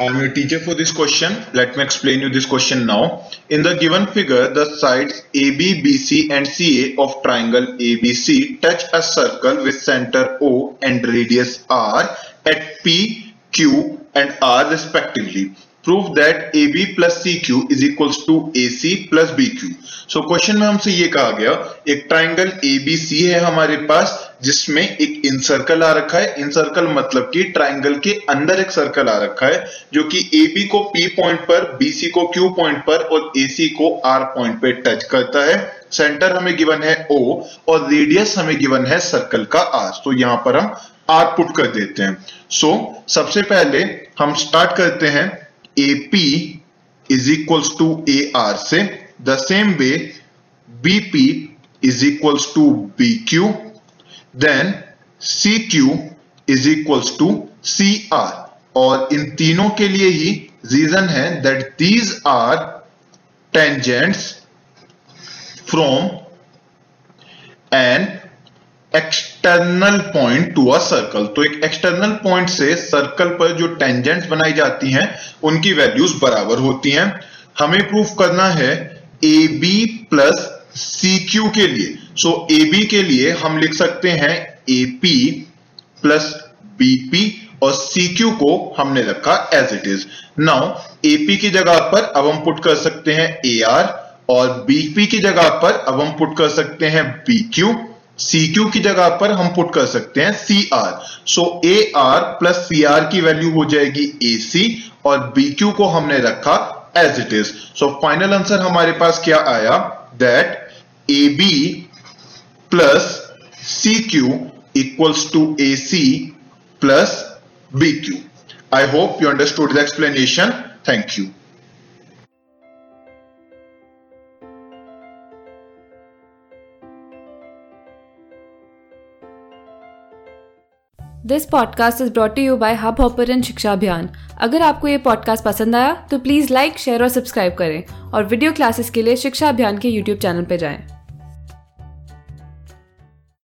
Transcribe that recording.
I am your teacher for this question. Let me explain you this question now. In the given figure, the sides AB, BC and CA of triangle ABC touch a circle with center O and radius R at P, Q and R respectively. Plus C Q is equals to A C plus B Q so question में हमसे ये कहा गया एक B C है हमारे पास जिसमें एक इन सर्कल आ रखा है। इन सर्कल मतलब कि ट्राइंगल के अंदर एक सर्कल आ रखा है जो कि ए बी को पी पॉइंट पर बी सी को क्यू पॉइंट पर और ए सी को आर पॉइंट पे टच करता है। सेंटर हमें गिवन है ओ और रेडियस हमें गिवन है सर्कल का आर तो यहाँ पर हम आर पुट कर देते हैं। सो so, सबसे पहले हम स्टार्ट करते हैं A P is is to A R से। The is way to B equals to BQ then CQ is equals to CR और इन तीनों के लिए ही रीजन है that these are tangents from an external point to a circle तो एक एक्सटर्नल पॉइंट से सर्कल पर जो टेंजेंट्स बनाई जाती हैं, उनकी वैल्यूज़ बराबर होती हैं। हमें प्रूफ करना है A B plus C Q के लिए। सो ए बी के लिए हम लिख सकते हैं ए पी प्लस बीपी और सी क्यू को हमने रखा as it is now AP की जगह पर अब हम पुट कर सकते हैं ए आर और बीपी की जगह पर अब हम पुट कर सकते हैं बी क्यू सी क्यू की जगह पर हम पुट कर सकते हैं C R so A R plus C R की वैल्यू हो जाएगी ए सी और बी क्यू को हमने रखा as it is so final answer हमारे पास क्या आया? That A B plus C Q equals to A C plus B Q I hope you understood the explanation thank you this podcast is brought you by Hub Hopper शिक्षा अभियान अगर आपको ये podcast पसंद आया तो प्लीज़ लाइक शेयर और subscribe करें और वीडियो क्लासेस के लिए शिक्षा अभियान के यूट्यूब चैनल पर जाएँ।